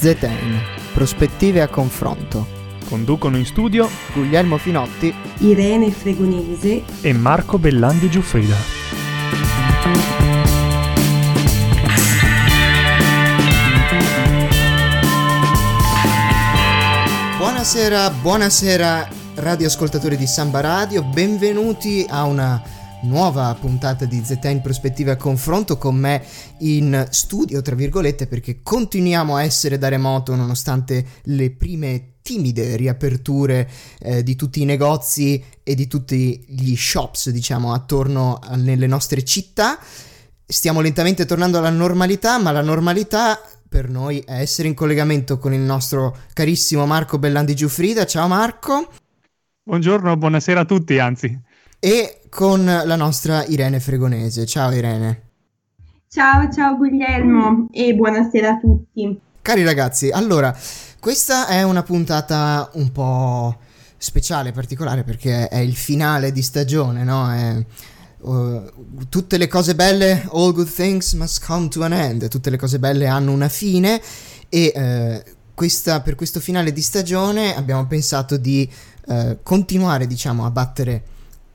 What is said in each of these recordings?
Zetain, prospettive a confronto. Conducono in studio Guglielmo Finotti, Irene Fregonese e Marco Bellandi Giuffrida. Buonasera, buonasera radioascoltatori di Samba Radio, benvenuti a una nuova puntata di ZT in prospettiva a confronto con me in studio, tra virgolette, perché continuiamo a essere da remoto nonostante le prime timide riaperture eh, di tutti i negozi e di tutti gli shops, diciamo, attorno a, nelle nostre città. Stiamo lentamente tornando alla normalità, ma la normalità per noi è essere in collegamento con il nostro carissimo Marco Bellandi Giuffrida. Ciao Marco. Buongiorno, buonasera a tutti, anzi. E con la nostra Irene Fregonese. Ciao Irene. Ciao, ciao Guglielmo e buonasera a tutti. Cari ragazzi, allora, questa è una puntata un po' speciale, particolare, perché è il finale di stagione, no? È, uh, tutte le cose belle, all good things must come to an end, tutte le cose belle hanno una fine e uh, questa, per questo finale di stagione abbiamo pensato di uh, continuare, diciamo, a battere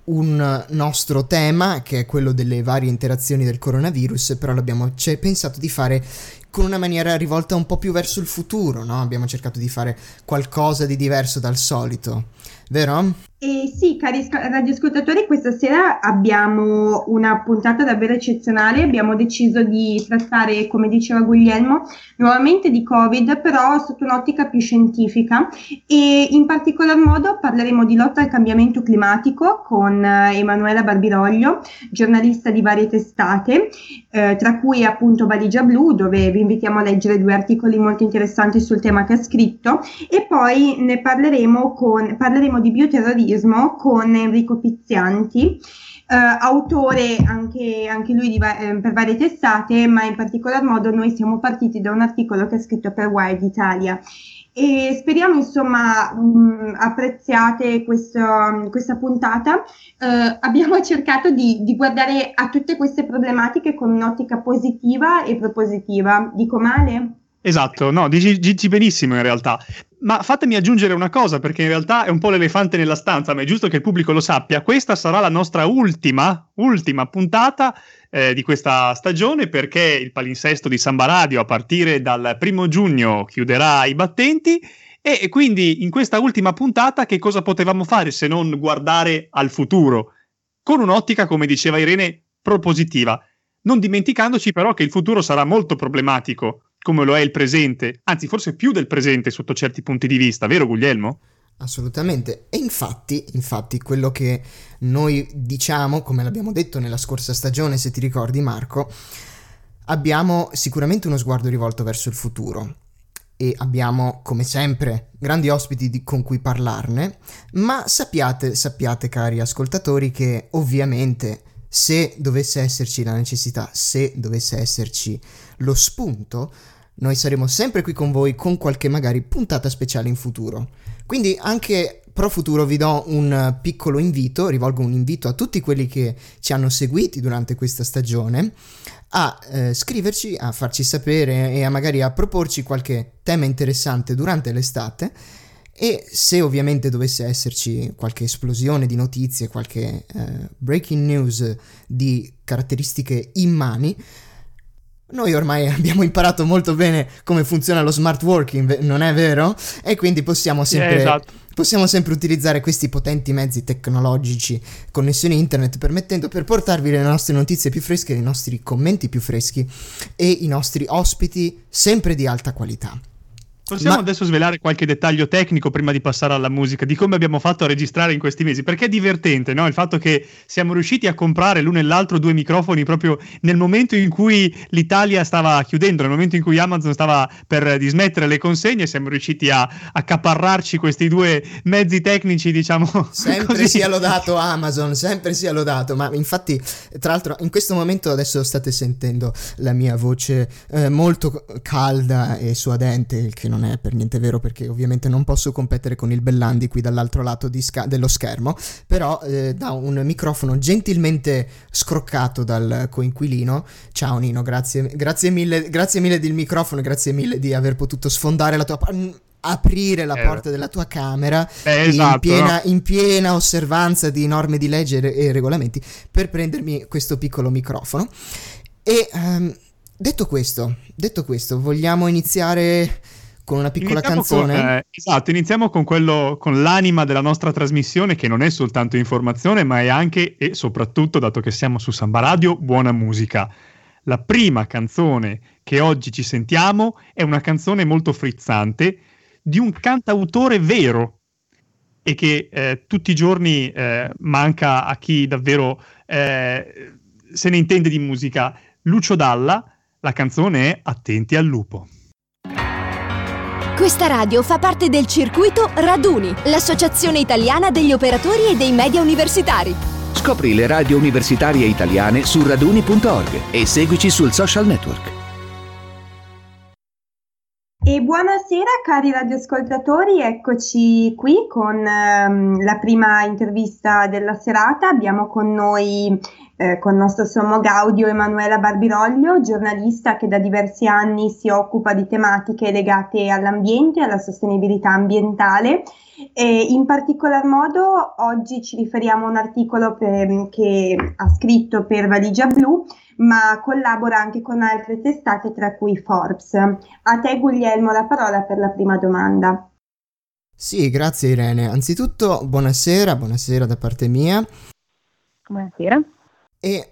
un nostro tema che è quello delle varie interazioni del coronavirus, però l'abbiamo c- pensato di fare con una maniera rivolta un po' più verso il futuro, no? Abbiamo cercato di fare qualcosa di diverso dal solito, vero? Eh sì, cari radioascoltatori, questa sera abbiamo una puntata davvero eccezionale. Abbiamo deciso di trattare, come diceva Guglielmo, nuovamente di Covid, però sotto un'ottica più scientifica e in particolar modo parleremo di lotta al cambiamento climatico con eh, Emanuela Barbiroglio, giornalista di varie testate, eh, tra cui appunto Valigia Blu, dove vi invitiamo a leggere due articoli molto interessanti sul tema che ha scritto, e poi ne parleremo, con, parleremo di bioterrorismo con Enrico Pizzianti, eh, autore anche, anche lui di, eh, per varie testate, ma in particolar modo noi siamo partiti da un articolo che ha scritto per Wired Italia e speriamo insomma mh, apprezziate questo, questa puntata. Eh, abbiamo cercato di, di, guardare a tutte queste problematiche con un'ottica positiva e propositiva. Dico male? Esatto, no, dici, dici benissimo in realtà. Ma fatemi aggiungere una cosa, perché in realtà è un po' l'elefante nella stanza, ma è giusto che il pubblico lo sappia. Questa sarà la nostra ultima, ultima puntata eh, di questa stagione, perché il palinsesto di Samba Radio a partire dal primo giugno chiuderà i battenti. E quindi in questa ultima puntata che cosa potevamo fare se non guardare al futuro? Con un'ottica, come diceva Irene, propositiva. Non dimenticandoci però che il futuro sarà molto problematico come lo è il presente, anzi forse più del presente sotto certi punti di vista, vero Guglielmo? Assolutamente, e infatti, infatti quello che noi diciamo, come l'abbiamo detto nella scorsa stagione, se ti ricordi Marco, abbiamo sicuramente uno sguardo rivolto verso il futuro e abbiamo come sempre grandi ospiti di, con cui parlarne, ma sappiate, sappiate cari ascoltatori che ovviamente se dovesse esserci la necessità, se dovesse esserci lo spunto, noi saremo sempre qui con voi con qualche magari puntata speciale in futuro. Quindi anche pro futuro vi do un piccolo invito, rivolgo un invito a tutti quelli che ci hanno seguiti durante questa stagione a eh, scriverci, a farci sapere e a magari a proporci qualche tema interessante durante l'estate e se ovviamente dovesse esserci qualche esplosione di notizie, qualche eh, breaking news di caratteristiche immani, noi ormai abbiamo imparato molto bene come funziona lo smart working, non è vero? E quindi possiamo sempre, eh, esatto. possiamo sempre utilizzare questi potenti mezzi tecnologici, connessioni internet, permettendo per portarvi le nostre notizie più fresche, i nostri commenti più freschi e i nostri ospiti sempre di alta qualità. Possiamo Ma... adesso svelare qualche dettaglio tecnico prima di passare alla musica di come abbiamo fatto a registrare in questi mesi? Perché è divertente, no? Il fatto che siamo riusciti a comprare l'uno e l'altro due microfoni proprio nel momento in cui l'Italia stava chiudendo, nel momento in cui Amazon stava per dismettere le consegne, siamo riusciti a accaparrarci questi due mezzi tecnici, diciamo. Sempre così. sia lodato Amazon, sempre sia lodato. Ma infatti, tra l'altro, in questo momento adesso state sentendo la mia voce eh, molto calda e suadente, il che non non è per niente vero perché ovviamente non posso competere con il Bellandi qui dall'altro lato sca- dello schermo, però eh, da un microfono gentilmente scroccato dal coinquilino. Ciao Nino, grazie, grazie mille, grazie mille del microfono, grazie mille di aver potuto sfondare la tua aprire la eh. porta della tua camera eh, esatto, in, piena, no? in, piena, osservanza di norme di legge e regolamenti per prendermi questo piccolo microfono. E um, detto questo, detto questo, vogliamo iniziare con una piccola iniziamo canzone. Con, eh, esatto, iniziamo con quello con l'anima della nostra trasmissione che non è soltanto informazione, ma è anche e soprattutto, dato che siamo su Samba Radio, buona musica. La prima canzone che oggi ci sentiamo è una canzone molto frizzante di un cantautore vero e che eh, tutti i giorni eh, manca a chi davvero eh, se ne intende di musica. Lucio Dalla, la canzone è Attenti al lupo. Questa radio fa parte del circuito Raduni, l'associazione italiana degli operatori e dei media universitari. Scopri le radio universitarie italiane su raduni.org e seguici sul social network. E buonasera cari radioascoltatori, eccoci qui con ehm, la prima intervista della serata. Abbiamo con noi, eh, con nostro sommo Gaudio, Emanuela Barbiroglio, giornalista che da diversi anni si occupa di tematiche legate all'ambiente e alla sostenibilità ambientale. E in particolar modo oggi ci riferiamo a un articolo per, che ha scritto per Valigia Blu ma collabora anche con altre testate, tra cui Forbes. A te Guglielmo la parola per la prima domanda. Sì, grazie Irene. Anzitutto buonasera, buonasera da parte mia. Buonasera. E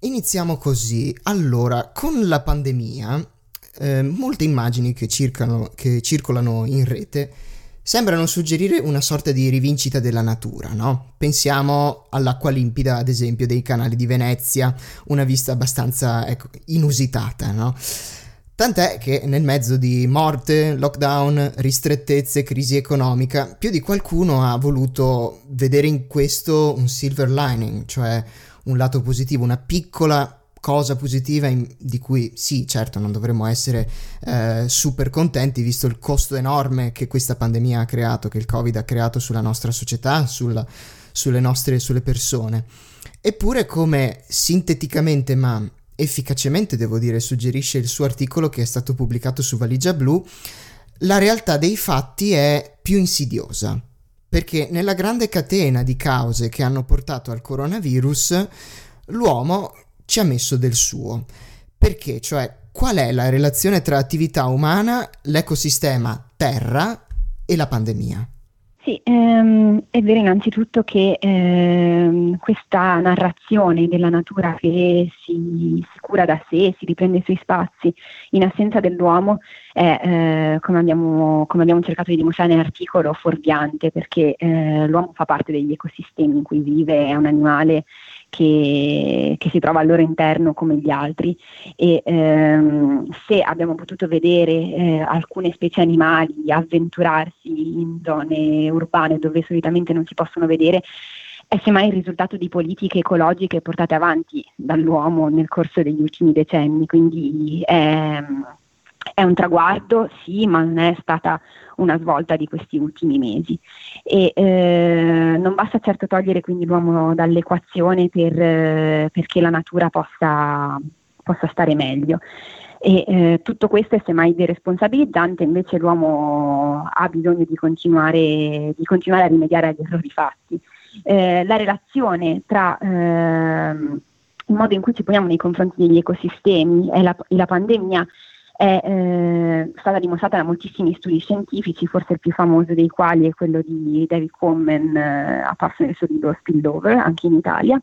iniziamo così. Allora, con la pandemia, eh, molte immagini che, circano, che circolano in rete sembrano suggerire una sorta di rivincita della natura, no? Pensiamo all'acqua limpida, ad esempio, dei canali di Venezia, una vista abbastanza ecco, inusitata, no? Tant'è che nel mezzo di morte, lockdown, ristrettezze, crisi economica, più di qualcuno ha voluto vedere in questo un silver lining, cioè un lato positivo, una piccola cosa positiva in, di cui sì, certo, non dovremmo essere eh, super contenti visto il costo enorme che questa pandemia ha creato, che il Covid ha creato sulla nostra società, sulla, sulle nostre sulle persone. Eppure come sinteticamente ma efficacemente, devo dire, suggerisce il suo articolo che è stato pubblicato su Valigia Blu, la realtà dei fatti è più insidiosa. Perché nella grande catena di cause che hanno portato al coronavirus, l'uomo ci ha messo del suo. Perché? Cioè, qual è la relazione tra attività umana, l'ecosistema Terra e la pandemia? Sì, ehm, è vero innanzitutto che ehm, questa narrazione della natura che si, si, cura da sé, si riprende i suoi spazi in assenza dell'uomo è, eh, come, abbiamo, come, abbiamo, cercato di dimostrare nell'articolo, fuorviante perché eh, l'uomo fa parte degli ecosistemi in cui vive, è un animale che, che, si trova al loro interno come gli altri. E ehm, se abbiamo potuto vedere eh, alcune specie animali avventurarsi in zone urbane dove solitamente non si possono vedere è semmai il risultato di politiche ecologiche portate avanti dall'uomo nel corso degli ultimi decenni, quindi è, è un traguardo, sì, ma non è stata una svolta di questi ultimi mesi. E eh, non basta certo togliere quindi l'uomo dall'equazione per, eh, perché la natura possa, possa stare meglio. E eh, tutto questo è semmai deresponsabilizzante, invece l'uomo ha bisogno di continuare, di continuare a rimediare agli errori fatti. Eh, la relazione tra ehm, il modo in cui ci poniamo nei confronti degli ecosistemi e la, la pandemia è eh, stata dimostrata da moltissimi studi scientifici, forse il più famoso dei quali è quello di David Coleman eh, apparso nel suo libro Spillover, anche in Italia,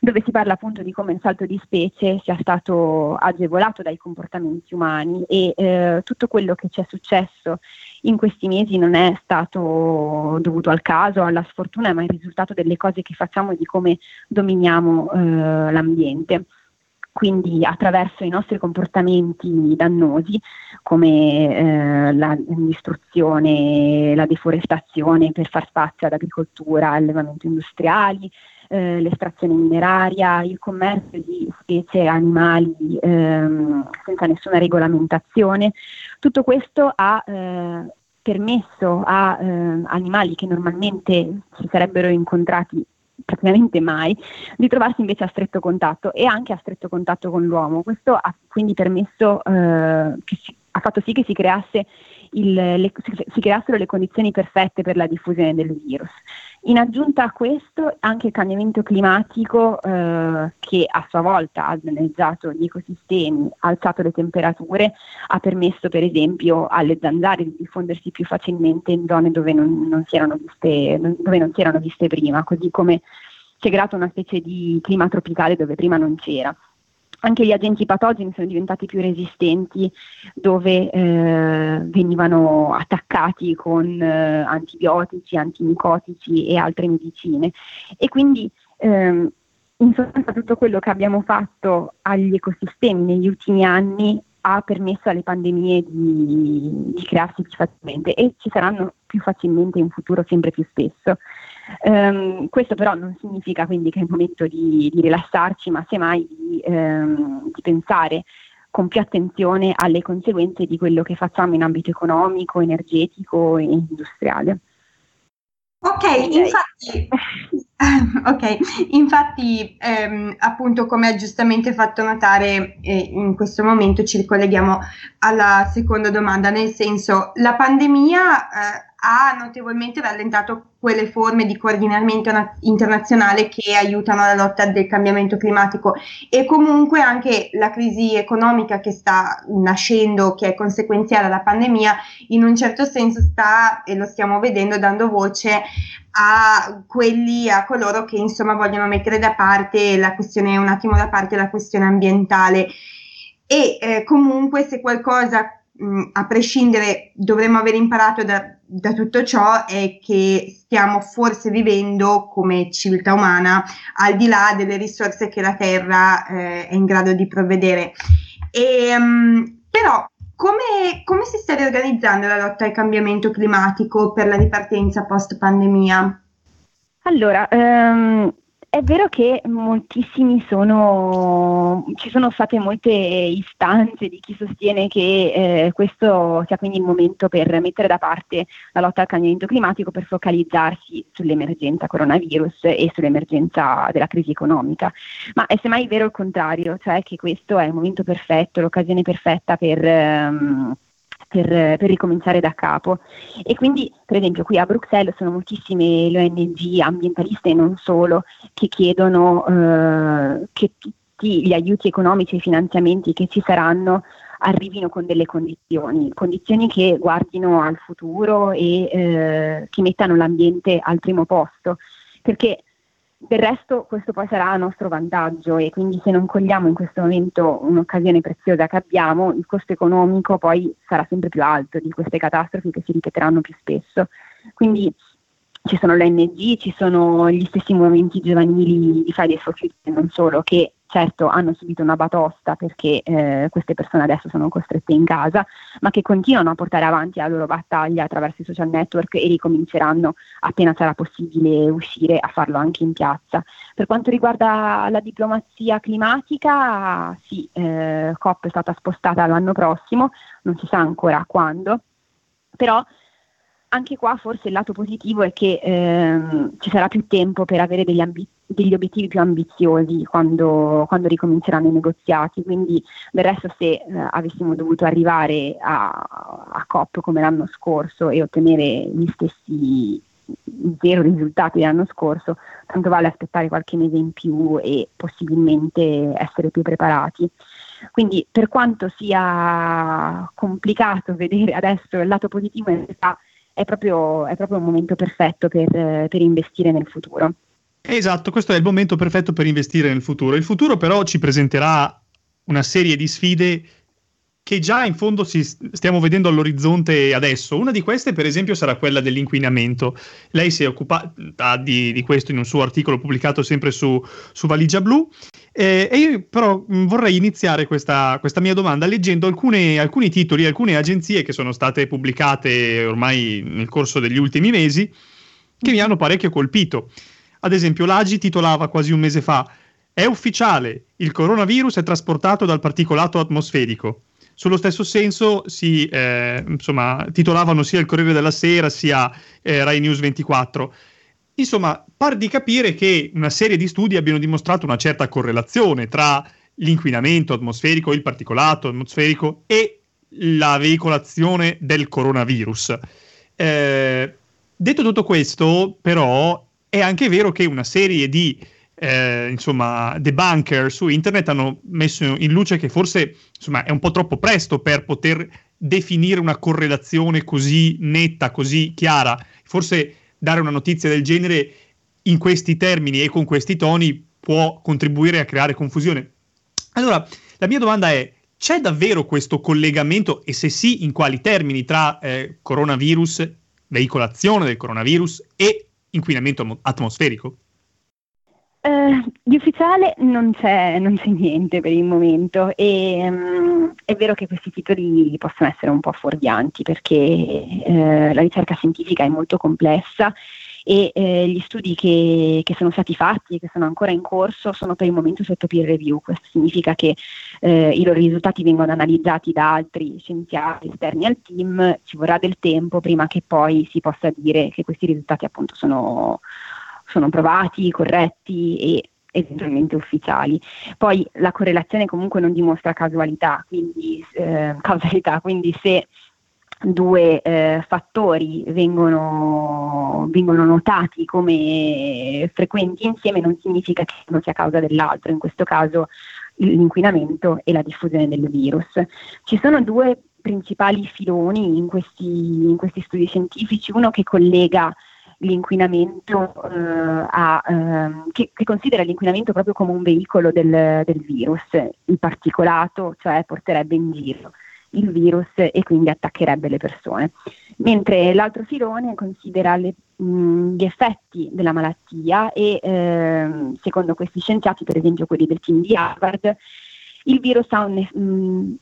dove si parla appunto di come il salto di specie sia stato agevolato dai comportamenti umani e eh, tutto quello che ci è successo in questi mesi non è stato dovuto al caso, alla sfortuna, ma è il risultato delle cose che facciamo e di come dominiamo eh, l'ambiente quindi attraverso i nostri comportamenti dannosi come eh, la distruzione, la deforestazione per far spazio ad agricoltura, allevamenti industriali, eh, l'estrazione mineraria, il commercio di specie animali ehm, senza nessuna regolamentazione. Tutto questo ha eh, permesso a eh, animali che normalmente si sarebbero incontrati praticamente mai, di trovarsi invece a stretto contatto e anche a stretto contatto con l'uomo. Questo ha quindi permesso eh, che si, ha fatto sì che si creasse il, le, si creassero le condizioni perfette per la diffusione del virus. In aggiunta a questo, anche il cambiamento climatico eh, che a sua volta ha danneggiato gli ecosistemi, ha alzato le temperature, ha permesso per esempio alle zanzare di diffondersi più facilmente in zone dove non, non, si, erano viste, dove non si erano viste prima, così come si è creata una specie di clima tropicale dove prima non c'era anche gli agenti patogeni sono diventati più resistenti dove eh, venivano attaccati con eh, antibiotici, antimicotici e altre medicine. E quindi ehm, in sostanza tutto quello che abbiamo fatto agli ecosistemi negli ultimi anni ha permesso alle pandemie di, di crearsi più facilmente e ci saranno più facilmente in futuro sempre più spesso. Um, questo però non significa quindi che è il momento di, di rilassarci, ma semmai di, um, di pensare con più attenzione alle conseguenze di quello che facciamo in ambito economico, energetico e industriale. Ok, infatti, okay. infatti ehm, appunto come ha giustamente fatto notare, eh, in questo momento ci ricolleghiamo alla seconda domanda, nel senso la pandemia eh, ha notevolmente rallentato quelle forme di coordinamento na- internazionale che aiutano la lotta del cambiamento climatico e comunque anche la crisi economica che sta nascendo, che è conseguenziale alla pandemia, in un certo senso sta, e lo stiamo vedendo, dando voce a quelli, a coloro che insomma vogliono mettere da parte la questione, un attimo da parte la questione ambientale. E eh, comunque se qualcosa a prescindere dovremmo aver imparato da, da, tutto ciò è che stiamo forse vivendo come civiltà umana al di là delle risorse che la Terra eh, è in grado di provvedere. E, mh, però come, come, si sta riorganizzando la lotta al cambiamento climatico per la ripartenza post pandemia? Allora, um, è vero che moltissimi sono, ci sono state molte istanze di chi sostiene che eh, questo sia quindi il momento per mettere da parte la lotta al cambiamento climatico per focalizzarsi sull'emergenza coronavirus e sull'emergenza della crisi economica. Ma è semmai vero il contrario, cioè che questo è il momento perfetto, l'occasione perfetta per... Ehm, per, per, ricominciare da capo. E quindi, per esempio, qui a Bruxelles sono moltissime le ONG ambientaliste e non solo che chiedono eh, che tutti gli aiuti economici e i finanziamenti che ci saranno arrivino con delle condizioni, condizioni che guardino al futuro e eh, che mettano l'ambiente al primo posto. Perché del resto questo poi sarà a nostro vantaggio e quindi se non cogliamo in questo momento un'occasione preziosa che abbiamo, il costo economico poi sarà sempre più alto di queste catastrofi che si ripeteranno più spesso. Quindi ci sono le ONG, ci sono gli stessi movimenti giovanili di Fridays for Future, non solo, che certo hanno subito una batosta perché eh, queste persone adesso sono costrette in casa, ma che continuano a portare avanti la loro battaglia attraverso i social network e ricominceranno appena sarà possibile uscire a farlo anche in piazza. Per quanto riguarda la diplomazia climatica, sì, eh, COP è stata spostata l'anno prossimo, non si sa ancora quando, però anche qua forse il lato positivo è che ehm, ci sarà più tempo per avere degli, ambi- degli obiettivi più ambiziosi quando, quando, ricominceranno i negoziati, quindi del resto se eh, avessimo dovuto arrivare a, a, COP come l'anno scorso e ottenere gli stessi zero risultati dell'anno scorso, tanto vale aspettare qualche mese in più e possibilmente essere più preparati. Quindi per quanto sia complicato vedere adesso il lato positivo, in realtà è proprio, è proprio un momento perfetto per, per investire nel futuro. Esatto, questo è il momento perfetto per investire nel futuro. Il futuro però ci presenterà una serie di sfide che già in fondo stiamo vedendo all'orizzonte adesso. Una di queste, per esempio, sarà quella dell'inquinamento. Lei si è occupata di, di questo in un suo articolo pubblicato sempre su, su Valigia Blu. Eh, e io però mh, vorrei iniziare questa, questa, mia domanda leggendo alcune, alcuni titoli, alcune agenzie che sono state pubblicate ormai nel corso degli ultimi mesi, che mi hanno parecchio colpito. Ad esempio, l'Agi titolava quasi un mese fa: È ufficiale, il coronavirus è trasportato dal particolato atmosferico. Sullo stesso senso si eh, insomma, titolavano sia il Corriere della Sera sia eh, Rai News 24. Insomma, pare di capire che una serie di studi abbiano dimostrato una certa correlazione tra l'inquinamento atmosferico, il particolato atmosferico e la veicolazione del coronavirus. Eh, detto tutto questo, però, è anche vero che una serie di eh, insomma, debunker su internet hanno messo in luce che forse insomma, è un po' troppo presto per poter definire una correlazione così netta, così chiara. Forse dare una notizia del genere in questi termini e con questi toni può contribuire a creare confusione. Allora, la mia domanda è, c'è davvero questo collegamento e se sì, in quali termini tra eh, coronavirus, veicolazione del coronavirus e inquinamento atmosferico? Uh, di ufficiale non c'è, non c'è, niente per il momento e um, è vero che questi titoli possono essere un po' fuorvianti perché uh, la ricerca scientifica è molto complessa e uh, gli studi che, che, sono stati fatti e che sono ancora in corso sono per il momento sotto peer review. Questo significa che i loro risultati vengono analizzati da altri scienziati esterni al team, ci vorrà del tempo prima che poi si possa dire che questi risultati appunto sono sono provati, corretti e eventualmente ufficiali. Poi la correlazione comunque non dimostra casualità, quindi, eh, causalità, quindi se due eh, fattori vengono, vengono, notati come frequenti insieme non significa che uno sia causa dell'altro, in questo caso l'inquinamento e la diffusione del virus. Ci sono due principali filoni in questi, in questi studi scientifici, uno che collega l'inquinamento eh, a, eh, che, che, considera l'inquinamento proprio come un veicolo del, del, virus, il particolato, cioè porterebbe in giro il virus e quindi attaccherebbe le persone. Mentre l'altro filone considera le, mh, gli effetti della malattia e eh, secondo questi scienziati, per esempio quelli del team di Harvard, il virus ha un, mh,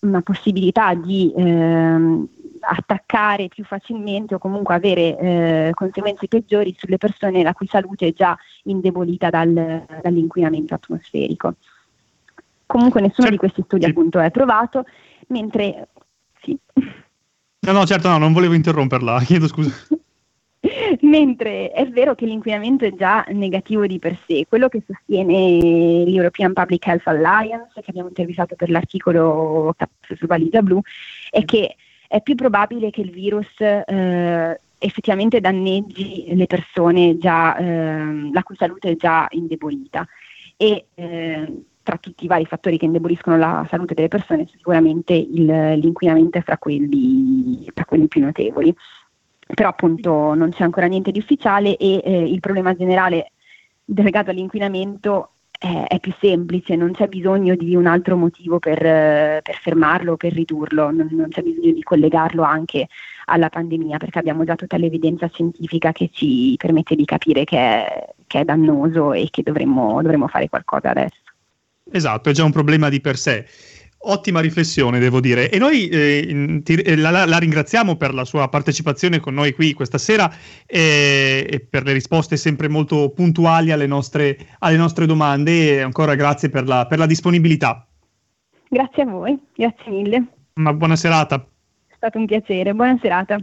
una possibilità di ehm, attaccare più facilmente o comunque avere eh, conseguenze peggiori sulle persone la cui salute è già indebolita dal, dall'inquinamento atmosferico. Comunque nessuno certo. di questi studi appunto è provato, mentre... Sì. No, no, certo, no, non volevo interromperla, chiedo scusa. Mentre è vero che l'inquinamento è già negativo di per sé, quello che sostiene l'European Public Health Alliance, che abbiamo intervistato per l'articolo su Valigia Blu, è che è più probabile che il virus eh, effettivamente danneggi le persone già, eh, la cui salute è già indebolita. E eh, tra tutti i vari fattori che indeboliscono la salute delle persone, sicuramente il, l'inquinamento è fra quelli, fra quelli più notevoli però appunto non c'è ancora niente di ufficiale e eh, il problema generale legato all'inquinamento è, più semplice, non c'è bisogno di un altro motivo per, eh, per fermarlo, per ridurlo, non, non, c'è bisogno di collegarlo anche alla pandemia perché abbiamo già tutta l'evidenza scientifica che ci permette di capire che è, che è dannoso e che dovremmo, dovremmo fare qualcosa adesso. Esatto, è già un problema di per sé. Ottima riflessione, devo dire. E noi eh, ti, eh, la, la, ringraziamo per la sua partecipazione con noi qui questa sera e, e per le risposte sempre molto puntuali alle nostre, alle nostre domande. E ancora grazie per la, per la disponibilità. Grazie a voi, grazie mille. Una buona serata. È stato un piacere, buona serata.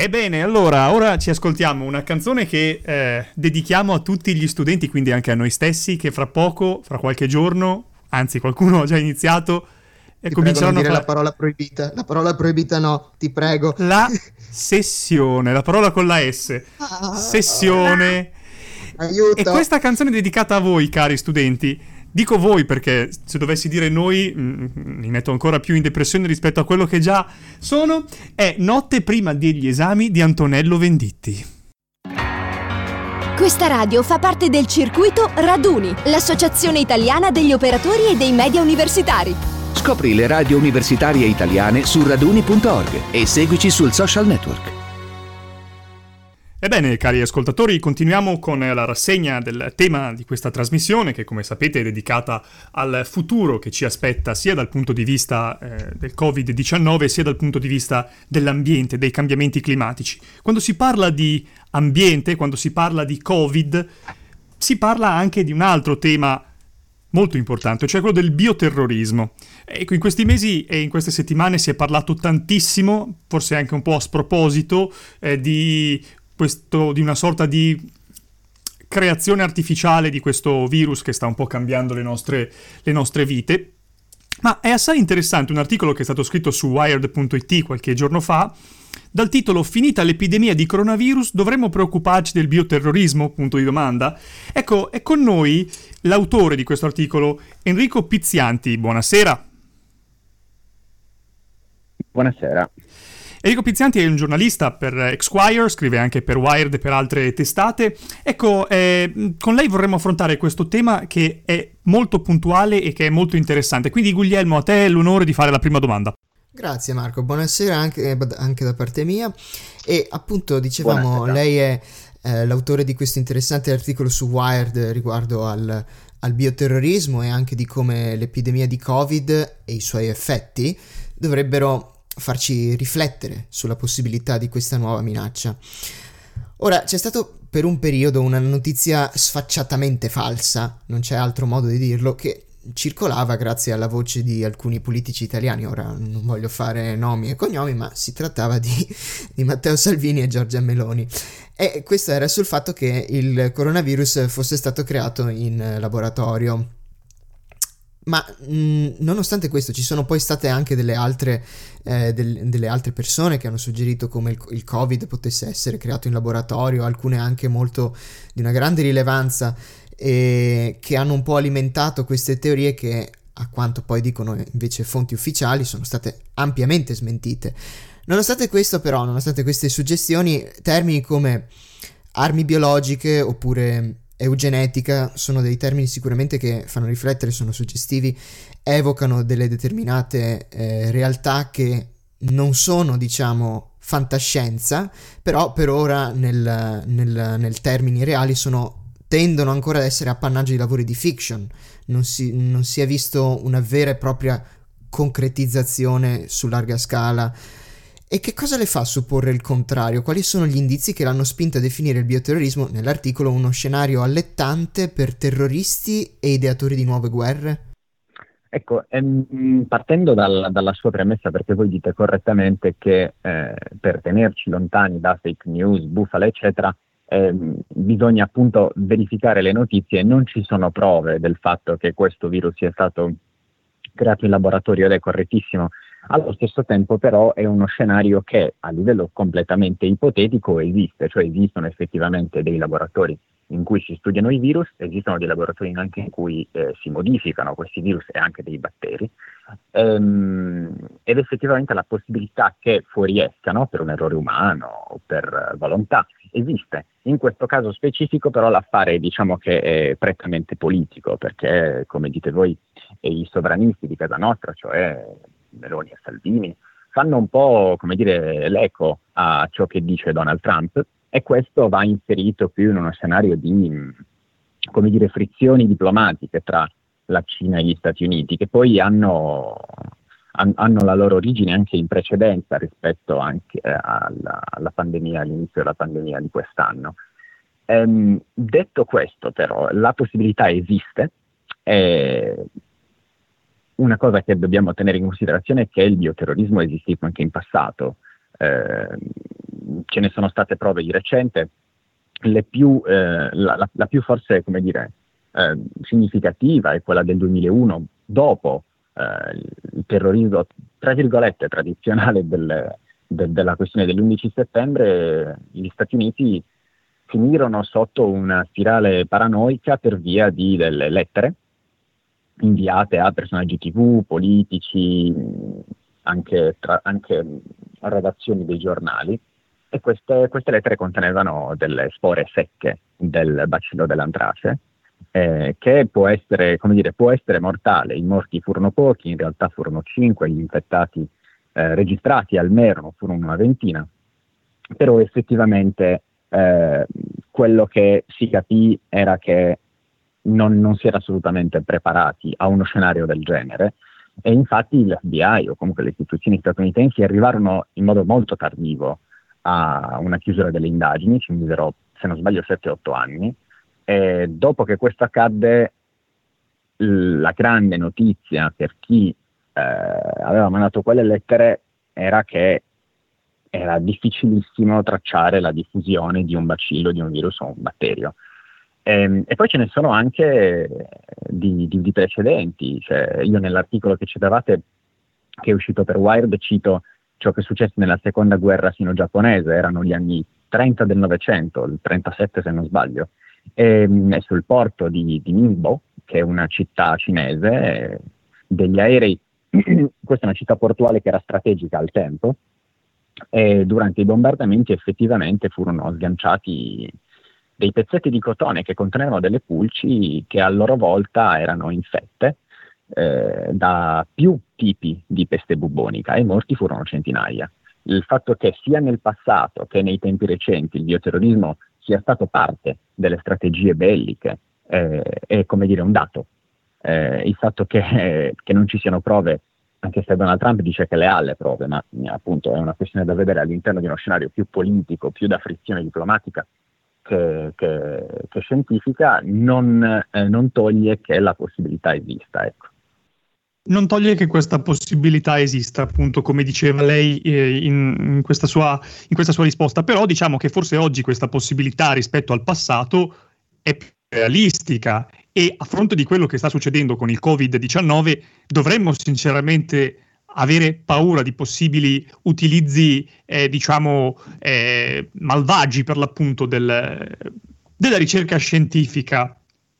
Ebbene, allora, ora ci ascoltiamo una canzone che eh, dedichiamo a tutti gli studenti, quindi anche a noi stessi, che fra poco, fra qualche giorno, anzi qualcuno ha già iniziato, e ti cominceranno a dire fare... la parola proibita. La parola proibita no, ti prego. La sessione, la parola con la S. Ah. Sessione. Aiuto. E questa canzone è dedicata a voi, cari studenti. Dico voi perché se dovessi dire noi mm, mi metto ancora più in depressione rispetto a quello che già sono. È Notte prima degli esami di Antonello Venditti. Questa radio fa parte del circuito Raduni, l'associazione italiana degli operatori e dei media universitari. Scopri le radio universitarie italiane su raduni.org e seguici sul social network. Ebbene, cari ascoltatori, continuiamo con la rassegna del tema di questa trasmissione, che come sapete è dedicata al futuro che ci aspetta sia dal punto di vista eh, del Covid-19 sia dal punto di vista dell'ambiente, dei cambiamenti climatici. Quando si parla di ambiente, quando si parla di Covid, si parla anche di un altro tema molto importante, cioè quello del bioterrorismo. Ecco, in questi mesi e in queste settimane si è parlato tantissimo, forse anche un po' a sproposito, eh, di questo, di una sorta di creazione artificiale di questo virus che sta un po' cambiando le nostre, le nostre vite. Ma è assai interessante un articolo che è stato scritto su wired.it qualche giorno fa, dal titolo Finita l'epidemia di coronavirus, dovremmo preoccuparci del bioterrorismo? Punto di domanda. Ecco, è con noi l'autore di questo articolo, Enrico Pizzianti. Buonasera. Buonasera. Enrico Pizzianti è un giornalista per Esquire, scrive anche per Wired e per altre testate. Ecco, eh, con lei vorremmo affrontare questo tema che è molto puntuale e che è molto interessante. Quindi Guglielmo, a te l'onore di fare la prima domanda. Grazie Marco, buonasera anche, anche da parte mia. E appunto dicevamo, buonasera. lei è eh, l'autore di questo interessante articolo su Wired riguardo al, al bioterrorismo e anche di come l'epidemia di Covid e i suoi effetti dovrebbero farci riflettere sulla possibilità di questa nuova minaccia. Ora, c'è stato per un periodo una notizia sfacciatamente falsa, non c'è altro modo di dirlo, che circolava grazie alla voce di alcuni politici italiani. Ora non voglio fare nomi e cognomi, ma si trattava di, di Matteo Salvini e Giorgia Meloni. E questo era sul fatto che il coronavirus fosse stato creato in laboratorio ma mh, mm, nonostante questo ci sono poi state anche delle altre, eh, del, delle altre persone che hanno suggerito come il, il, Covid potesse essere creato in laboratorio, alcune anche molto di una grande rilevanza e che hanno un po' alimentato queste teorie che a quanto poi dicono invece fonti ufficiali sono state ampiamente smentite. Nonostante questo però, nonostante queste suggestioni, termini come armi biologiche oppure eugenetica sono dei termini sicuramente che fanno riflettere, sono suggestivi, evocano delle determinate eh, realtà che non sono, diciamo, fantascienza, però per ora nel, nel, nel termini reali sono, tendono ancora ad essere appannaggio di lavori di fiction, non si, non si è visto una vera e propria concretizzazione su larga scala e che cosa le fa supporre il contrario? Quali sono gli indizi che l'hanno spinta a definire il bioterrorismo nell'articolo uno scenario allettante per terroristi e ideatori di nuove guerre? Ecco, ehm, partendo dal, dalla sua premessa, perché voi dite correttamente che eh, per tenerci lontani da fake news, bufale, eccetera, eh, bisogna appunto verificare le notizie e non ci sono prove del fatto che questo virus sia stato creato in laboratorio ed è correttissimo. Allo stesso tempo però è uno scenario che a livello completamente ipotetico esiste, cioè esistono effettivamente dei laboratori in cui si studiano i virus, esistono dei laboratori anche in cui eh, si modificano questi virus e anche dei batteri, ehm, ed effettivamente la possibilità che fuoriescano per un errore umano o per volontà esiste. In questo caso specifico però l'affare diciamo che è prettamente politico, perché come dite voi i sovranisti di casa nostra, cioè Meloni e Salvini, fanno un po' come dire l'eco a ciò che dice Donald Trump e questo va inserito più in uno scenario di come dire, frizioni diplomatiche tra la Cina e gli Stati Uniti, che poi hanno, hanno la loro origine anche in precedenza rispetto anche alla, alla pandemia, all'inizio della pandemia di quest'anno. Ehm, detto questo, però, la possibilità esiste. Eh, una cosa che dobbiamo tenere in considerazione è che il bioterrorismo è esistito anche in passato. Eh, ce ne sono state prove di recente, più, eh, la, la, la, più forse dire, eh, significativa è quella del 2001, dopo eh, il terrorismo, tra virgolette, tradizionale del, del, della questione dell'11 settembre, gli Stati Uniti finirono sotto una spirale paranoica per via di delle lettere inviate a personaggi tv, politici, anche, tra, anche redazioni dei giornali e queste, queste, lettere contenevano delle spore secche del bacillo dell'antrace eh, che può essere, dire, può essere mortale. I morti furono pochi, in realtà furono cinque, gli infettati eh, registrati almeno furono una ventina, però effettivamente eh, quello che si capì era che non, non, si era assolutamente preparati a uno scenario del genere e infatti l'FBI o comunque le istituzioni statunitensi arrivarono in modo molto tardivo a una chiusura delle indagini, ci misero se non sbaglio 7-8 anni, e dopo che questo accadde la grande notizia per chi eh, aveva mandato quelle lettere era che era difficilissimo tracciare la diffusione di un bacillo, di un virus o un batterio. E, ehm, e poi ce ne sono anche di, di, di precedenti. Cioè, io nell'articolo che citavate, che è uscito per Wired, cito ciò che è successo nella seconda guerra sino-giapponese, erano gli anni 30 del Novecento, il 37 se non sbaglio, e, ehm, e sul porto di, di Ningbo, che è una città cinese, degli aerei, questa è una città portuale che era strategica al tempo, e durante i bombardamenti effettivamente furono sganciati dei pezzetti di cotone che contenevano delle pulci che a loro volta erano infette eh, da più tipi di peste bubonica e morti furono centinaia. Il fatto che sia nel passato che nei tempi recenti il bioterrorismo sia stato parte delle strategie belliche eh, è come dire un dato. Eh, il fatto che, che non ci siano prove anche se Donald Trump dice che le ha le prove, ma appunto è una questione da vedere all'interno di uno scenario più politico, più da frizione diplomatica che, che, che scientifica, non, eh, non, toglie che la possibilità esista. Ecco. Non toglie che questa possibilità esista, appunto, come diceva lei eh, in, in, questa sua, in questa sua risposta, però diciamo che forse oggi questa possibilità rispetto al passato è più realistica e a fronte di quello che sta succedendo con il Covid-19 dovremmo sinceramente avere paura di possibili utilizzi, eh, diciamo, eh, malvagi per l'appunto del, della ricerca scientifica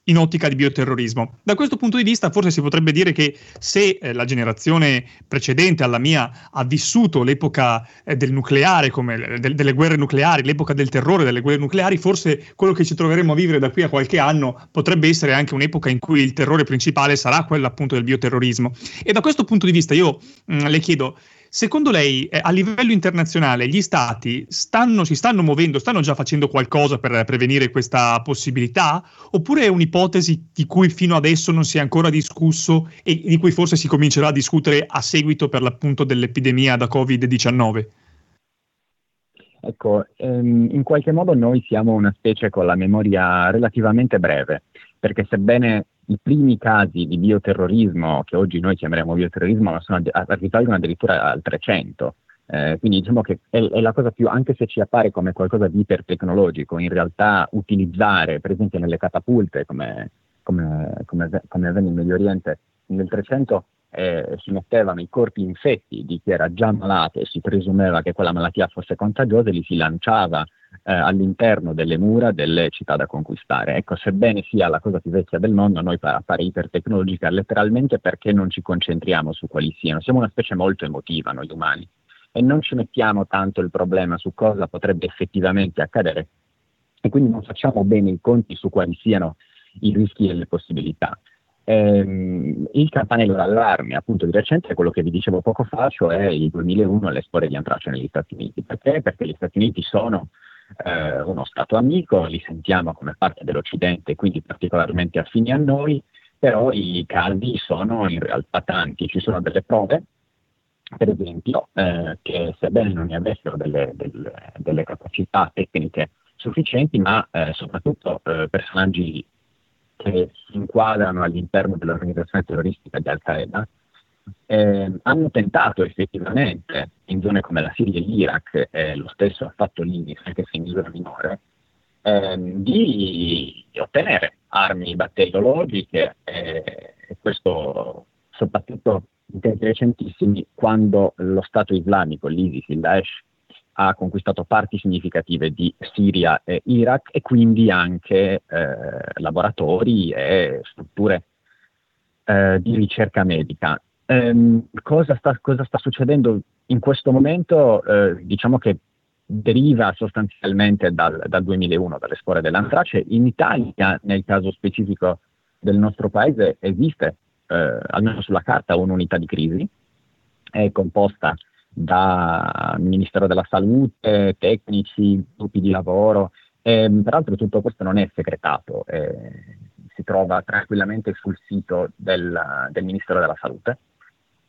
in ottica di bioterrorismo. Da questo punto di vista forse si potrebbe dire che se eh, la generazione precedente alla mia ha vissuto l'epoca eh, del nucleare, come de- delle guerre nucleari, l'epoca del terrore delle guerre nucleari, forse quello che ci troveremo a vivere da qui a qualche anno potrebbe essere anche un'epoca in cui il terrore principale sarà quello appunto del bioterrorismo. E da questo punto di vista io mh, mm, le chiedo, Secondo lei, eh, a livello internazionale, gli stati stanno, si stanno muovendo, stanno già facendo qualcosa per prevenire questa possibilità? Oppure è un'ipotesi di cui fino adesso non si è ancora discusso e di cui forse si comincerà a discutere a seguito per l'appunto dell'epidemia da Covid-19? Ecco, ehm, in qualche modo noi siamo una specie con la memoria relativamente breve, perché sebbene i primi casi di bioterrorismo, che oggi noi chiameremo bioterrorismo, sono, risalgono addirittura al 300. Eh, quindi diciamo che è, è, la cosa più, anche se ci appare come qualcosa di ipertecnologico, in realtà utilizzare, per esempio nelle catapulte, come, come, come, come avvenne in Medio Oriente nel 300, eh, si mettevano i corpi infetti di chi era già malato e si presumeva che quella malattia fosse contagiosa e li si lanciava eh, all'interno delle mura delle città da conquistare. Ecco, sebbene sia la cosa più vecchia del mondo, noi appare ipertecnologica letteralmente perché non ci concentriamo su quali siano. Siamo una specie molto emotiva noi umani e non ci mettiamo tanto il problema su cosa potrebbe effettivamente accadere e quindi non facciamo bene i conti su quali siano i rischi e le possibilità. Ehm, il campanello d'allarme, appunto, di recente è quello che vi dicevo poco fa, cioè il 2001 le spore di antrace negli Stati Uniti. Perché? Perché gli Stati Uniti sono eh, uno Stato amico, li sentiamo come parte dell'Occidente, quindi particolarmente affini a noi, però i casi sono in realtà tanti. Ci sono delle prove, per esempio, eh, che sebbene non ne avessero delle, delle, delle capacità tecniche sufficienti, ma eh, soprattutto eh, personaggi che si inquadrano all'interno dell'organizzazione terroristica di Al-Qaeda, eh, hanno tentato effettivamente in zone come la Siria e l'Iraq, e lo stesso ha fatto l'ISIS, anche se in misura minore, eh, di ottenere armi batteriologiche e questo soprattutto in tempi recentissimi quando lo Stato islamico, l'ISIS, il Daesh, ha conquistato parti significative di Siria e Iraq e quindi anche eh, laboratori e strutture eh, di ricerca medica. Ehm, cosa, sta, cosa, sta, succedendo in questo momento? Eh, diciamo che deriva sostanzialmente dal, dal 2001, dalle spore dell'antrace. In Italia, nel caso specifico del nostro paese, esiste, eh, almeno sulla carta, un'unità di crisi, è composta da Ministero della Salute, tecnici, gruppi di lavoro, e, peraltro tutto questo non è segretato, eh, si trova tranquillamente sul sito del, del Ministero della Salute,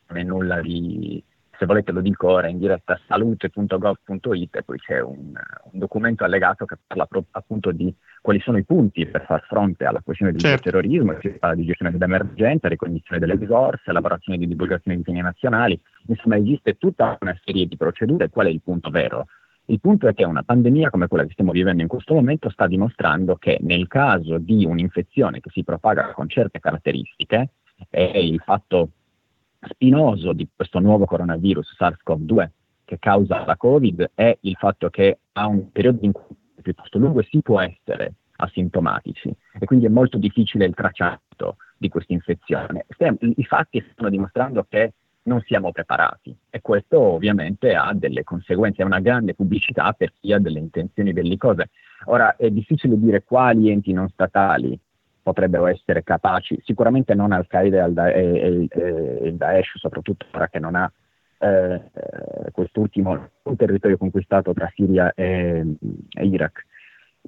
non è nulla di se volete lo dico ora in diretta, salute.gov.it e poi c'è un, un, documento allegato che parla proprio appunto di quali sono i punti per far fronte alla questione del certo. terrorismo, si parla di gestione dell'emergenza, ricognizione delle risorse, elaborazione di divulgazione di impegni nazionali, insomma esiste tutta una serie di procedure, qual è il punto vero? Il punto è che una pandemia come quella che stiamo vivendo in questo momento sta dimostrando che nel caso di un'infezione che si propaga con certe caratteristiche, e il fatto spinoso di questo nuovo coronavirus SARS-CoV-2 che causa la Covid è il fatto che a un periodo in cui piuttosto lungo si può essere asintomatici e quindi è molto difficile il tracciamento di questa infezione. I fatti stanno dimostrando che non siamo preparati e questo ovviamente ha delle conseguenze, è una grande pubblicità per chi ha delle intenzioni bellicose. Ora è difficile dire quali enti non statali potrebbero essere capaci, sicuramente non Al-Qaeda e, il Daesh, soprattutto ora che non ha eh, quest'ultimo un territorio conquistato tra Siria e, e Iraq.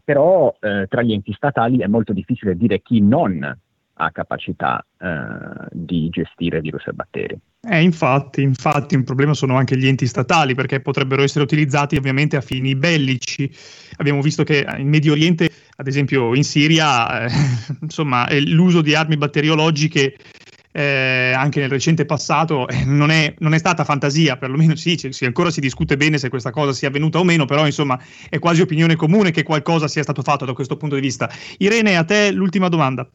Però eh, tra gli enti statali è molto difficile dire chi non ha capacità eh, di gestire virus e batteri. Eh, infatti, infatti, un problema sono anche gli enti statali perché potrebbero essere utilizzati ovviamente a fini bellici. Abbiamo visto che in Medio Oriente, ad esempio in Siria, eh, insomma, l'uso di armi batteriologiche eh, anche nel recente passato eh, non, è, non, è, stata fantasia, perlomeno sì, sì, ancora si discute bene se questa cosa sia avvenuta o meno, però insomma è quasi opinione comune che qualcosa sia stato fatto da questo punto di vista. Irene, a te l'ultima domanda.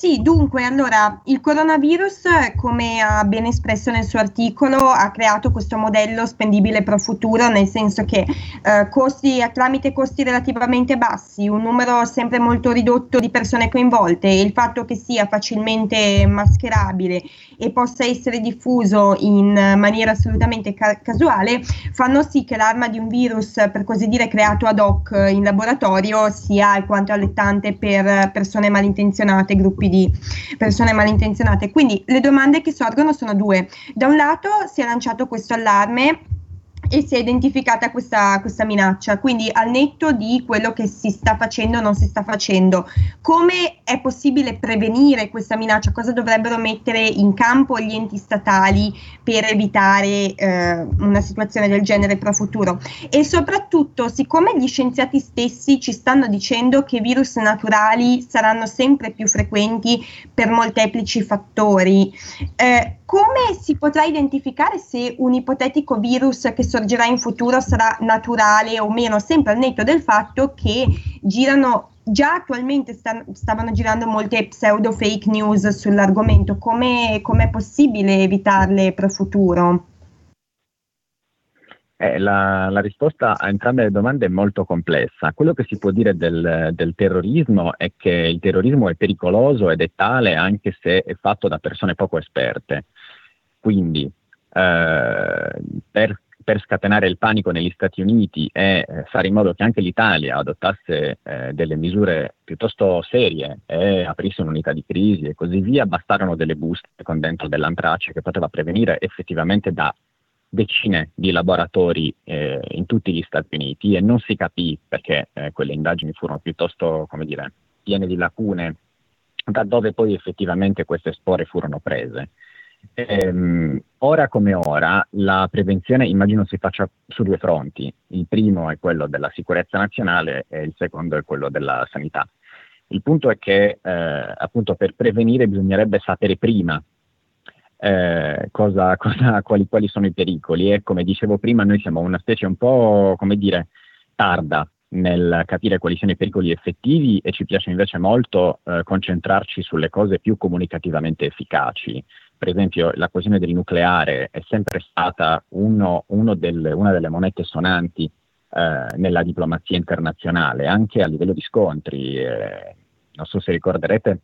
Sì, dunque, allora, il coronavirus, come ha ben espresso nel suo articolo, ha creato questo modello spendibile pro futuro, nel senso che eh, costi, tramite costi relativamente bassi, un numero sempre molto ridotto di persone coinvolte il fatto che sia facilmente mascherabile e possa essere diffuso in maniera assolutamente ca- casuale, fanno sì che l'arma di un virus, per così dire, creato ad hoc in laboratorio sia alquanto allettante per persone malintenzionate, gruppi di persone malintenzionate. Quindi le domande che sorgono sono due. Da un lato si è lanciato questo allarme e si è identificata questa, questa, minaccia. Quindi al netto di quello che si sta facendo o non si sta facendo, come è possibile prevenire questa minaccia? Cosa dovrebbero mettere in campo gli enti statali per evitare eh, una situazione del genere pro futuro? E soprattutto, siccome gli scienziati stessi ci stanno dicendo che virus naturali saranno sempre più frequenti per molteplici fattori, eh, come si potrà identificare se un ipotetico virus che sorgerà in futuro sarà naturale o meno, sempre al netto del fatto che girano già attualmente sta, stavano girando molte pseudo fake news sull'argomento, come è possibile evitarle per futuro? Eh, la, la, risposta a entrambe le domande è molto complessa. Quello che si può dire del, del, terrorismo è che il terrorismo è pericoloso ed è tale anche se è fatto da persone poco esperte. Quindi eh, per, per, scatenare il panico negli Stati Uniti e eh, fare in modo che anche l'Italia adottasse eh, delle misure piuttosto serie e aprisse un'unità di crisi e così via, bastarono delle buste con dentro dell'antrace che poteva prevenire effettivamente da decine di laboratori eh, in tutti gli Stati Uniti e non si capì perché eh, quelle indagini furono piuttosto, come dire, piene di lacune da dove poi effettivamente queste spore furono prese. Ehm, ora come ora la prevenzione immagino si faccia su due fronti. Il primo è quello della sicurezza nazionale e il secondo è quello della sanità. Il punto è che eh, appunto per prevenire bisognerebbe sapere prima eh, cosa, cosa, quali, quali, sono i pericoli e come dicevo prima noi siamo una specie un po' come dire tarda nel capire quali sono i pericoli effettivi e ci piace invece molto eh, concentrarci sulle cose più comunicativamente efficaci per esempio la questione del nucleare è sempre stata uno, uno del, una delle monete sonanti eh, nella diplomazia internazionale, anche a livello di scontri. Eh, non so se ricorderete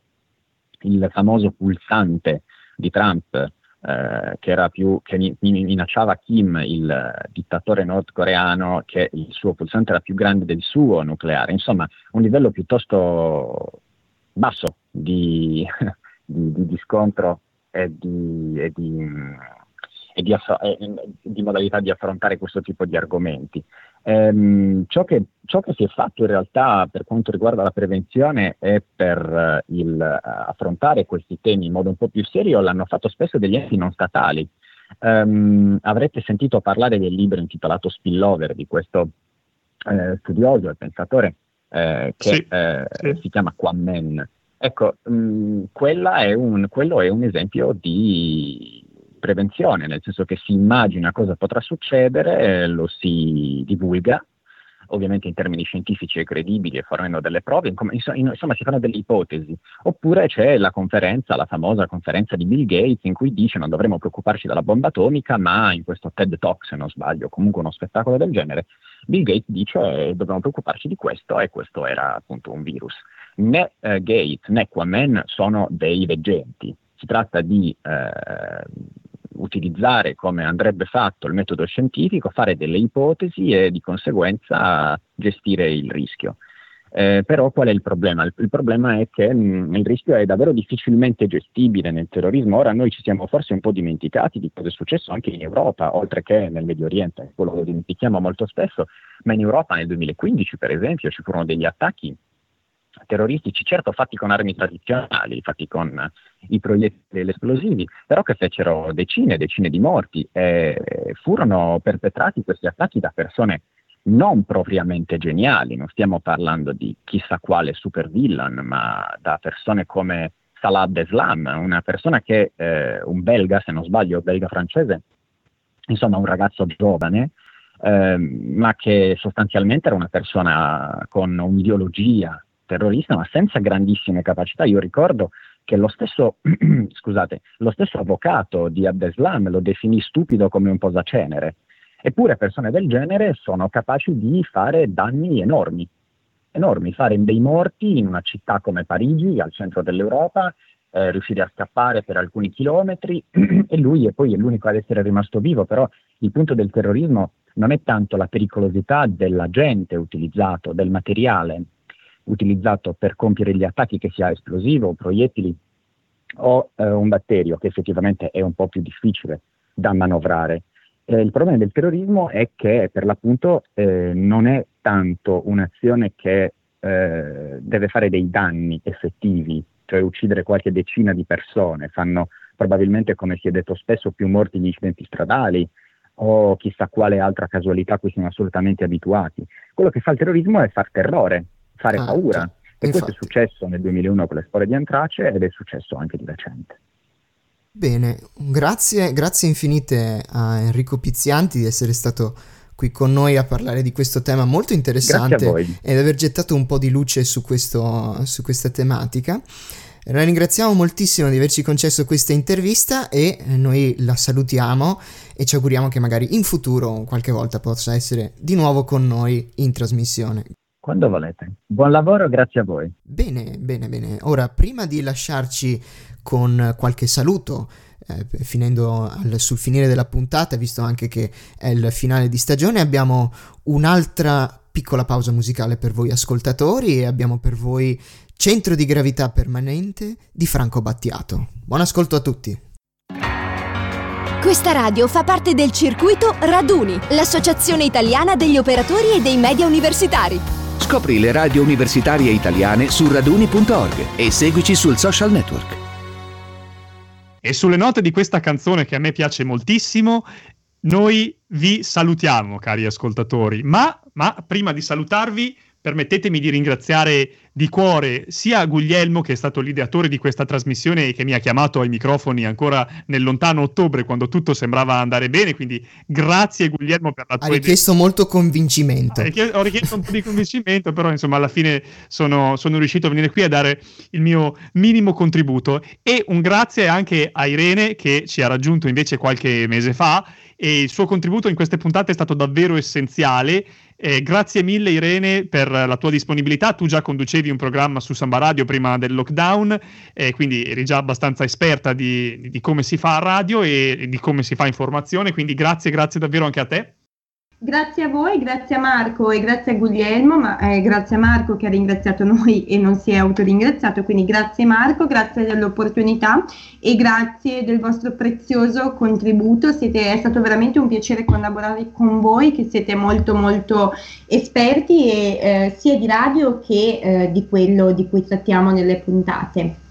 il famoso pulsante di Trump eh, che, più, che minacciava Kim, il dittatore nordcoreano, che il suo pulsante era più grande del suo nucleare. Insomma, un livello piuttosto basso di, di, di scontro e di, e di e di, aff- di, modalità di affrontare questo tipo di argomenti. Ehm, ciò, che, ciò, che, si è fatto in realtà per quanto riguarda la prevenzione e per uh, il, uh, affrontare questi temi in modo un po' più serio l'hanno fatto spesso degli enti non statali. Um, avrete sentito parlare del libro intitolato Spillover di questo eh, studioso e pensatore eh, che sì, eh, sì. si chiama Kwame Ecco, mh, mm, è un, quello è un esempio di, prevenzione, nel senso che si immagina cosa potrà succedere, lo si divulga, ovviamente in termini scientifici e credibili e fornendo delle prove, insomma si fanno delle ipotesi. Oppure c'è la conferenza, la famosa conferenza di Bill Gates in cui dice non dovremmo preoccuparci della bomba atomica, ma in questo TED Talk, se non sbaglio, comunque uno spettacolo del genere, Bill Gates dice eh, dobbiamo preoccuparci di questo e questo era appunto un virus. Né eh, Gates né Quamen sono dei veggenti, si tratta di eh, utilizzare come andrebbe fatto il metodo scientifico, fare delle ipotesi e di conseguenza gestire il rischio. Eh, però qual è il problema? Il, il problema è che mh, mm, il rischio è davvero difficilmente gestibile nel terrorismo. Ora noi ci siamo forse un po' dimenticati di cosa è successo anche in Europa, oltre che nel Medio Oriente, quello lo dimentichiamo molto spesso, ma in Europa nel 2015 per esempio ci furono degli attacchi terroristici, certo fatti con armi tradizionali, fatti con i proiettili esplosivi, però che fecero decine e decine di morti e furono perpetrati questi attacchi da persone non propriamente geniali, non stiamo parlando di chissà quale super villain, ma da persone come Salah Abdeslam, una persona che, eh, un belga, se non sbaglio, belga francese, insomma un ragazzo giovane, eh, ma che sostanzialmente era una persona con un'ideologia terrorista, ma senza grandissime capacità. Io ricordo che lo stesso, scusate, lo stesso avvocato di Abdeslam lo definì stupido come un posacenere. Eppure persone del genere sono capaci di fare danni enormi, enormi, fare dei morti in una città come Parigi, al centro dell'Europa, eh, riuscire a scappare per alcuni chilometri e lui è poi l'unico ad essere rimasto vivo, però il punto del terrorismo non è tanto la pericolosità dell'agente utilizzato, del materiale, utilizzato per compiere gli attacchi, che sia esplosivo, proiettili o eh, un batterio, che effettivamente è un po' più difficile da manovrare. Eh, il problema del terrorismo è che per l'appunto eh, non è tanto un'azione che eh, deve fare dei danni effettivi, cioè uccidere qualche decina di persone, fanno probabilmente, come si è detto spesso, più morti di incidenti stradali o chissà quale altra casualità a cui siamo assolutamente abituati. Quello che fa il terrorismo è far terrore, fare ah, paura. Cioè, e infatti. questo è successo nel 2001 con le spore di Antrace ed è successo anche di recente. Bene, grazie, grazie infinite a Enrico Pizzianti di essere stato qui con noi a parlare di questo tema molto interessante ed aver gettato un po' di luce su, questo, su questa tematica. La ringraziamo moltissimo di averci concesso questa intervista e noi la salutiamo e ci auguriamo che magari in futuro qualche volta possa essere di nuovo con noi in trasmissione. Quando volete. Buon lavoro, grazie a voi. Bene, bene, bene. Ora, prima di lasciarci con qualche saluto, eh, finendo al, sul finire della puntata, visto anche che è il finale di stagione, abbiamo un'altra piccola pausa musicale per voi ascoltatori e abbiamo per voi Centro di gravità permanente di Franco Battiato. Buon ascolto a tutti. Questa radio fa parte del circuito Raduni, l'associazione italiana degli operatori e dei media universitari. Scopri le radio universitarie italiane su raduni.org e seguici sul social network. E sulle note di questa canzone che a me piace moltissimo, noi vi salutiamo, cari ascoltatori, ma, ma prima di salutarvi permettetemi di ringraziare di cuore sia Guglielmo, che è stato l'ideatore di questa trasmissione e che mi ha chiamato ai microfoni ancora nel lontano ottobre, quando tutto sembrava andare bene. Quindi grazie Guglielmo per la tua... Ha richiesto idea. molto convincimento. Ho richiesto un po' di convincimento, però insomma alla fine sono, sono riuscito a venire qui a dare il mio minimo contributo. E un grazie anche a Irene, che ci ha raggiunto invece qualche mese fa e il suo contributo in queste puntate è stato davvero essenziale Eh, grazie mille Irene per la tua disponibilità. Tu già conducevi un programma su Samba Radio prima del lockdown, eh, quindi eri già abbastanza esperta di, di come si fa a radio e di come si fa informazione. Quindi grazie, grazie davvero anche a te. Grazie a voi, grazie a Marco e grazie a Guglielmo, ma eh, grazie a Marco che ha ringraziato noi e non si è autoringraziato, quindi grazie Marco, grazie dell'opportunità e grazie del vostro prezioso contributo. Siete, è stato veramente un piacere collaborare con voi che siete molto molto esperti e, eh, sia di radio che eh, di quello di cui trattiamo nelle puntate.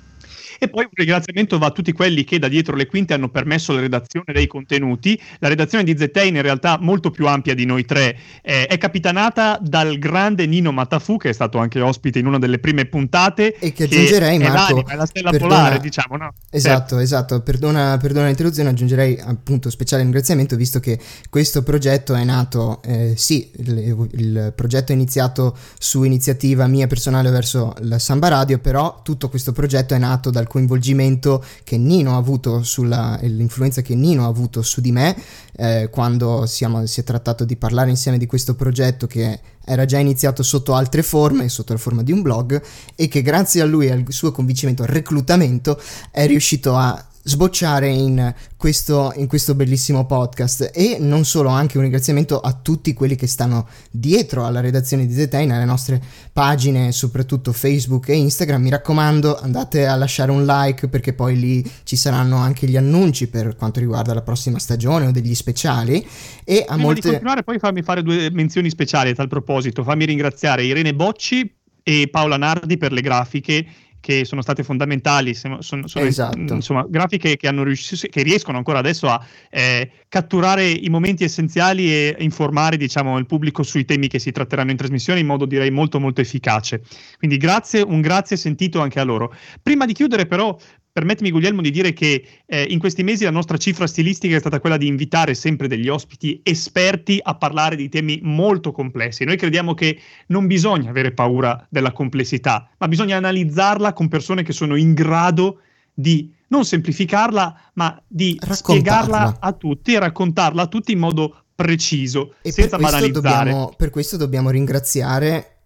E poi un ringraziamento va a tutti quelli che da dietro le quinte hanno permesso la redazione dei contenuti. La redazione di ZTE in realtà molto più ampia di noi tre eh, è capitanata dal grande Nino Matafu che è stato anche ospite in una delle prime puntate e che aggiungerei che Marco è, è la stella perdona, polare diciamo no? esatto certo. esatto perdona, perdona, l'interruzione aggiungerei appunto speciale ringraziamento visto che questo progetto è nato eh, sì il, il, progetto è iniziato su iniziativa mia personale verso la Samba Radio però tutto questo progetto è nato dal coinvolgimento che Nino ha avuto sulla l'influenza che Nino ha avuto su di me eh, quando siamo, si è trattato di parlare insieme di questo progetto che era già iniziato sotto altre forme, sotto la forma di un blog e che grazie a lui e al suo convincimento, reclutamento, è riuscito a sbocciare in questo, in questo, bellissimo podcast e non solo, anche un ringraziamento a tutti quelli che stanno dietro alla redazione di Zetain, alle nostre pagine, soprattutto Facebook e Instagram. Mi raccomando, andate a lasciare un like perché poi lì ci saranno anche gli annunci per quanto riguarda la prossima stagione o degli speciali. E a Prima molte... di continuare, poi fammi fare due menzioni speciali a tal proposito. Fammi ringraziare Irene Bocci e Paola Nardi per le grafiche che sono state fondamentali, sono, sono, esatto. insomma, grafiche che, riuscito, che, riescono ancora adesso a eh, catturare i momenti essenziali e informare diciamo, il pubblico sui temi che si tratteranno in trasmissione in modo direi molto molto efficace. Quindi grazie, un grazie sentito anche a loro. Prima di chiudere però permettimi Guglielmo di dire che eh, in questi mesi la nostra cifra stilistica è stata quella di invitare sempre degli ospiti esperti a parlare di temi molto complessi. Noi crediamo che non bisogna avere paura della complessità, ma bisogna analizzarla con persone che sono in grado di non semplificarla, ma di spiegarla a tutti e raccontarla a tutti in modo preciso, e senza per banalizzare. Dobbiamo, per questo dobbiamo ringraziare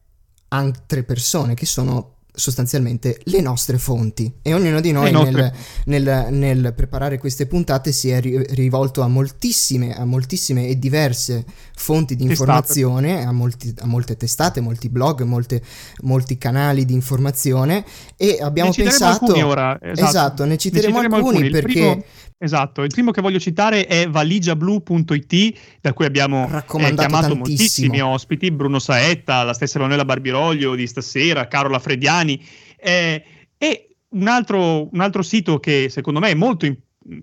altre persone che sono sostanzialmente le nostre fonti. E ognuno di noi nel, nel, nel, preparare queste puntate si è ri- rivolto a moltissime, a moltissime e diverse fonti di informazione, a, molti, a, molte testate, molti blog, molte, molti canali di informazione e abbiamo pensato... Esatto. esatto, ne citeremo, ne citeremo alcuni, alcuni. Perché... Primo Esatto, il primo che voglio citare è valigiablu.it, da cui abbiamo eh, chiamato tantissimo. moltissimi ospiti, Bruno Saetta, la stessa Emanuela Barbiroglio di stasera, Carola Frediani, eh, e un altro, un altro, sito che secondo me molto,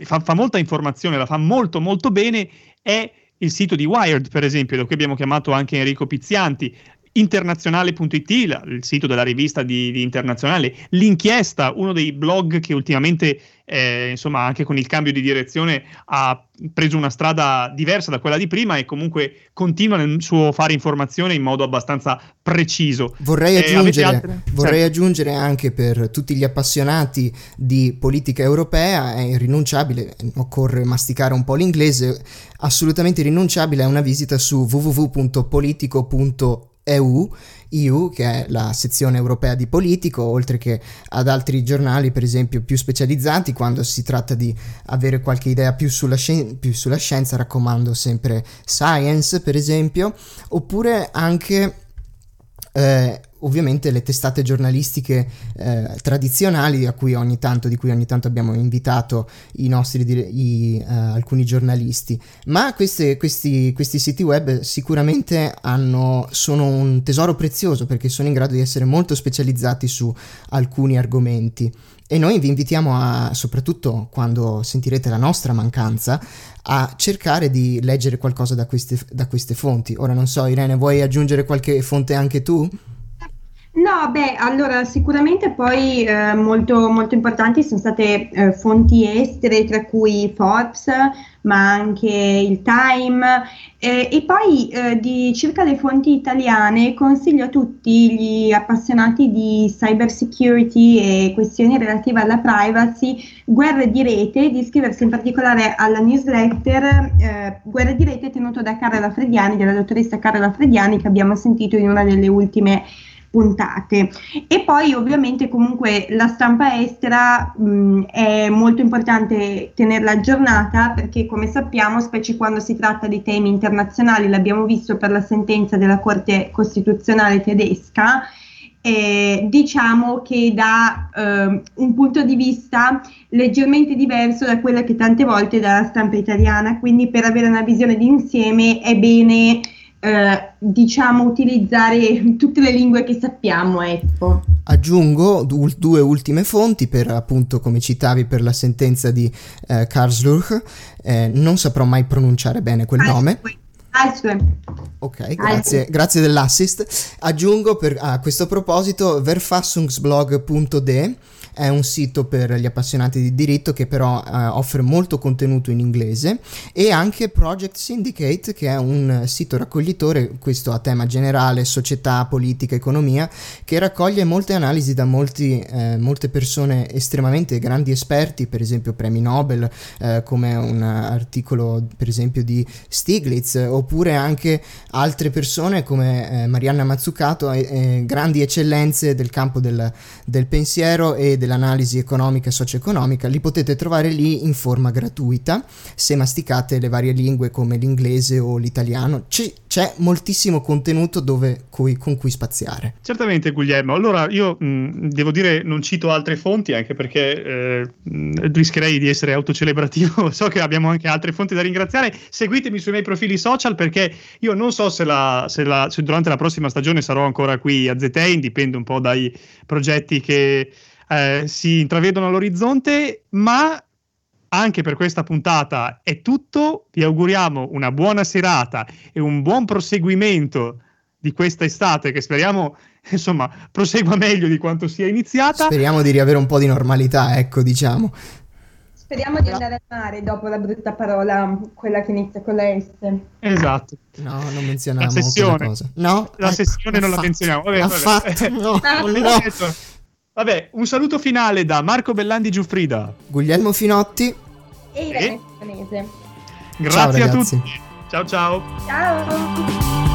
fa, fa molta informazione, la fa molto molto bene, è il sito di Wired, per esempio, da cui abbiamo chiamato anche Enrico Pizzianti internazionale.it, il sito della rivista di, di, Internazionale, l'inchiesta, uno dei blog che ultimamente, eh, insomma, anche con il cambio di direzione ha preso una strada diversa da quella di prima e comunque continua nel suo fare informazione in modo abbastanza preciso. Vorrei, eh, aggiungere, vorrei certo. aggiungere anche per tutti gli appassionati di politica europea, è irrinunciabile, occorre masticare un po' l'inglese, assolutamente irrinunciabile è una visita su www.politico.eu EU, EU, che è la sezione europea di Politico, oltre che ad altri giornali, per esempio, più specializzati, quando si tratta di avere qualche idea più sulla, scien- più sulla scienza, raccomando sempre Science, per esempio, oppure anche eh, ovviamente le testate giornalistiche eh, tradizionali cui tanto, di cui ogni tanto abbiamo invitato nostri i, uh, alcuni giornalisti ma queste, questi, questi, siti web sicuramente hanno, sono un tesoro prezioso perché sono in grado di essere molto specializzati su alcuni argomenti e noi vi invitiamo a, soprattutto quando sentirete la nostra mancanza, a cercare di leggere qualcosa da queste, da queste fonti. Ora non so, Irene, vuoi aggiungere qualche fonte anche tu? No, beh, allora sicuramente poi eh, molto, molto importanti sono state eh, fonti estere, tra cui Forbes, ma anche il Time. Eh, e poi eh, di circa le fonti italiane consiglio a tutti gli appassionati di cyber security e questioni relative alla privacy, Guerre di Rete, di iscriversi in particolare alla newsletter eh, Guerre di Rete tenuto da Carla Frediani, della dottoressa Carla Frediani che abbiamo sentito in una delle ultime puntate. E poi ovviamente comunque la stampa estera mh, è molto importante tenerla aggiornata perché come sappiamo, specie quando si tratta di temi internazionali, l'abbiamo visto per la sentenza della Corte Costituzionale tedesca, eh, diciamo che da eh, un punto di vista leggermente diverso da quello che tante volte dà la stampa italiana, quindi per avere una visione d'insieme è bene eh, diciamo utilizzare tutte le lingue che sappiamo ecco. aggiungo du- due ultime fonti per appunto come citavi per la sentenza di eh, Karlsruhe. Eh, non saprò mai pronunciare bene quel nome. Ok, grazie, grazie dell'assist. Aggiungo per, a questo proposito verfassungsblog.de è un sito per gli appassionati di diritto che però eh, offre molto contenuto in inglese e anche Project Syndicate che è un sito raccoglitore, questo a tema generale, società, politica, economia, che raccoglie molte analisi da molti, eh, molte persone estremamente grandi esperti, per esempio premi Nobel, eh, come un articolo per esempio di Stiglitz, oppure anche altre persone come eh, Marianna Mazzucato, grandi eccellenze del campo del, del pensiero e del dell'analisi economica e socio-economica, li potete trovare lì in forma gratuita se masticate le varie lingue come l'inglese o l'italiano. C- c'è moltissimo contenuto dove, cui, con cui spaziare. Certamente Guglielmo, allora io mh, devo dire non cito altre fonti anche perché eh, rischierei di essere autocelebrativo, so che abbiamo anche altre fonti da ringraziare, seguitemi sui miei profili social perché io non so se, la, se, la, se durante la prossima stagione sarò ancora qui a Zetein, dipende un po' dai progetti che eh, si intravedono all'orizzonte, ma anche per questa puntata è tutto. Vi auguriamo una buona serata e un buon proseguimento di questa estate che speriamo insomma prosegua meglio di quanto sia iniziata. Speriamo di riavere un po' di normalità, ecco, diciamo. Speriamo di andare al mare dopo la brutta parola, quella che inizia con la S. Esatto. No, non menzioniamo la sessione. cosa. No, la ecco, sessione non fatto. la menzioniamo. Vabbè, vabbè. Fatto, no, no. Vabbè, un saluto finale da Marco Bellandi Giuffrida, Guglielmo Finotti e Irene Canese. Grazie ciao, a tutti. Ciao ciao. Ciao.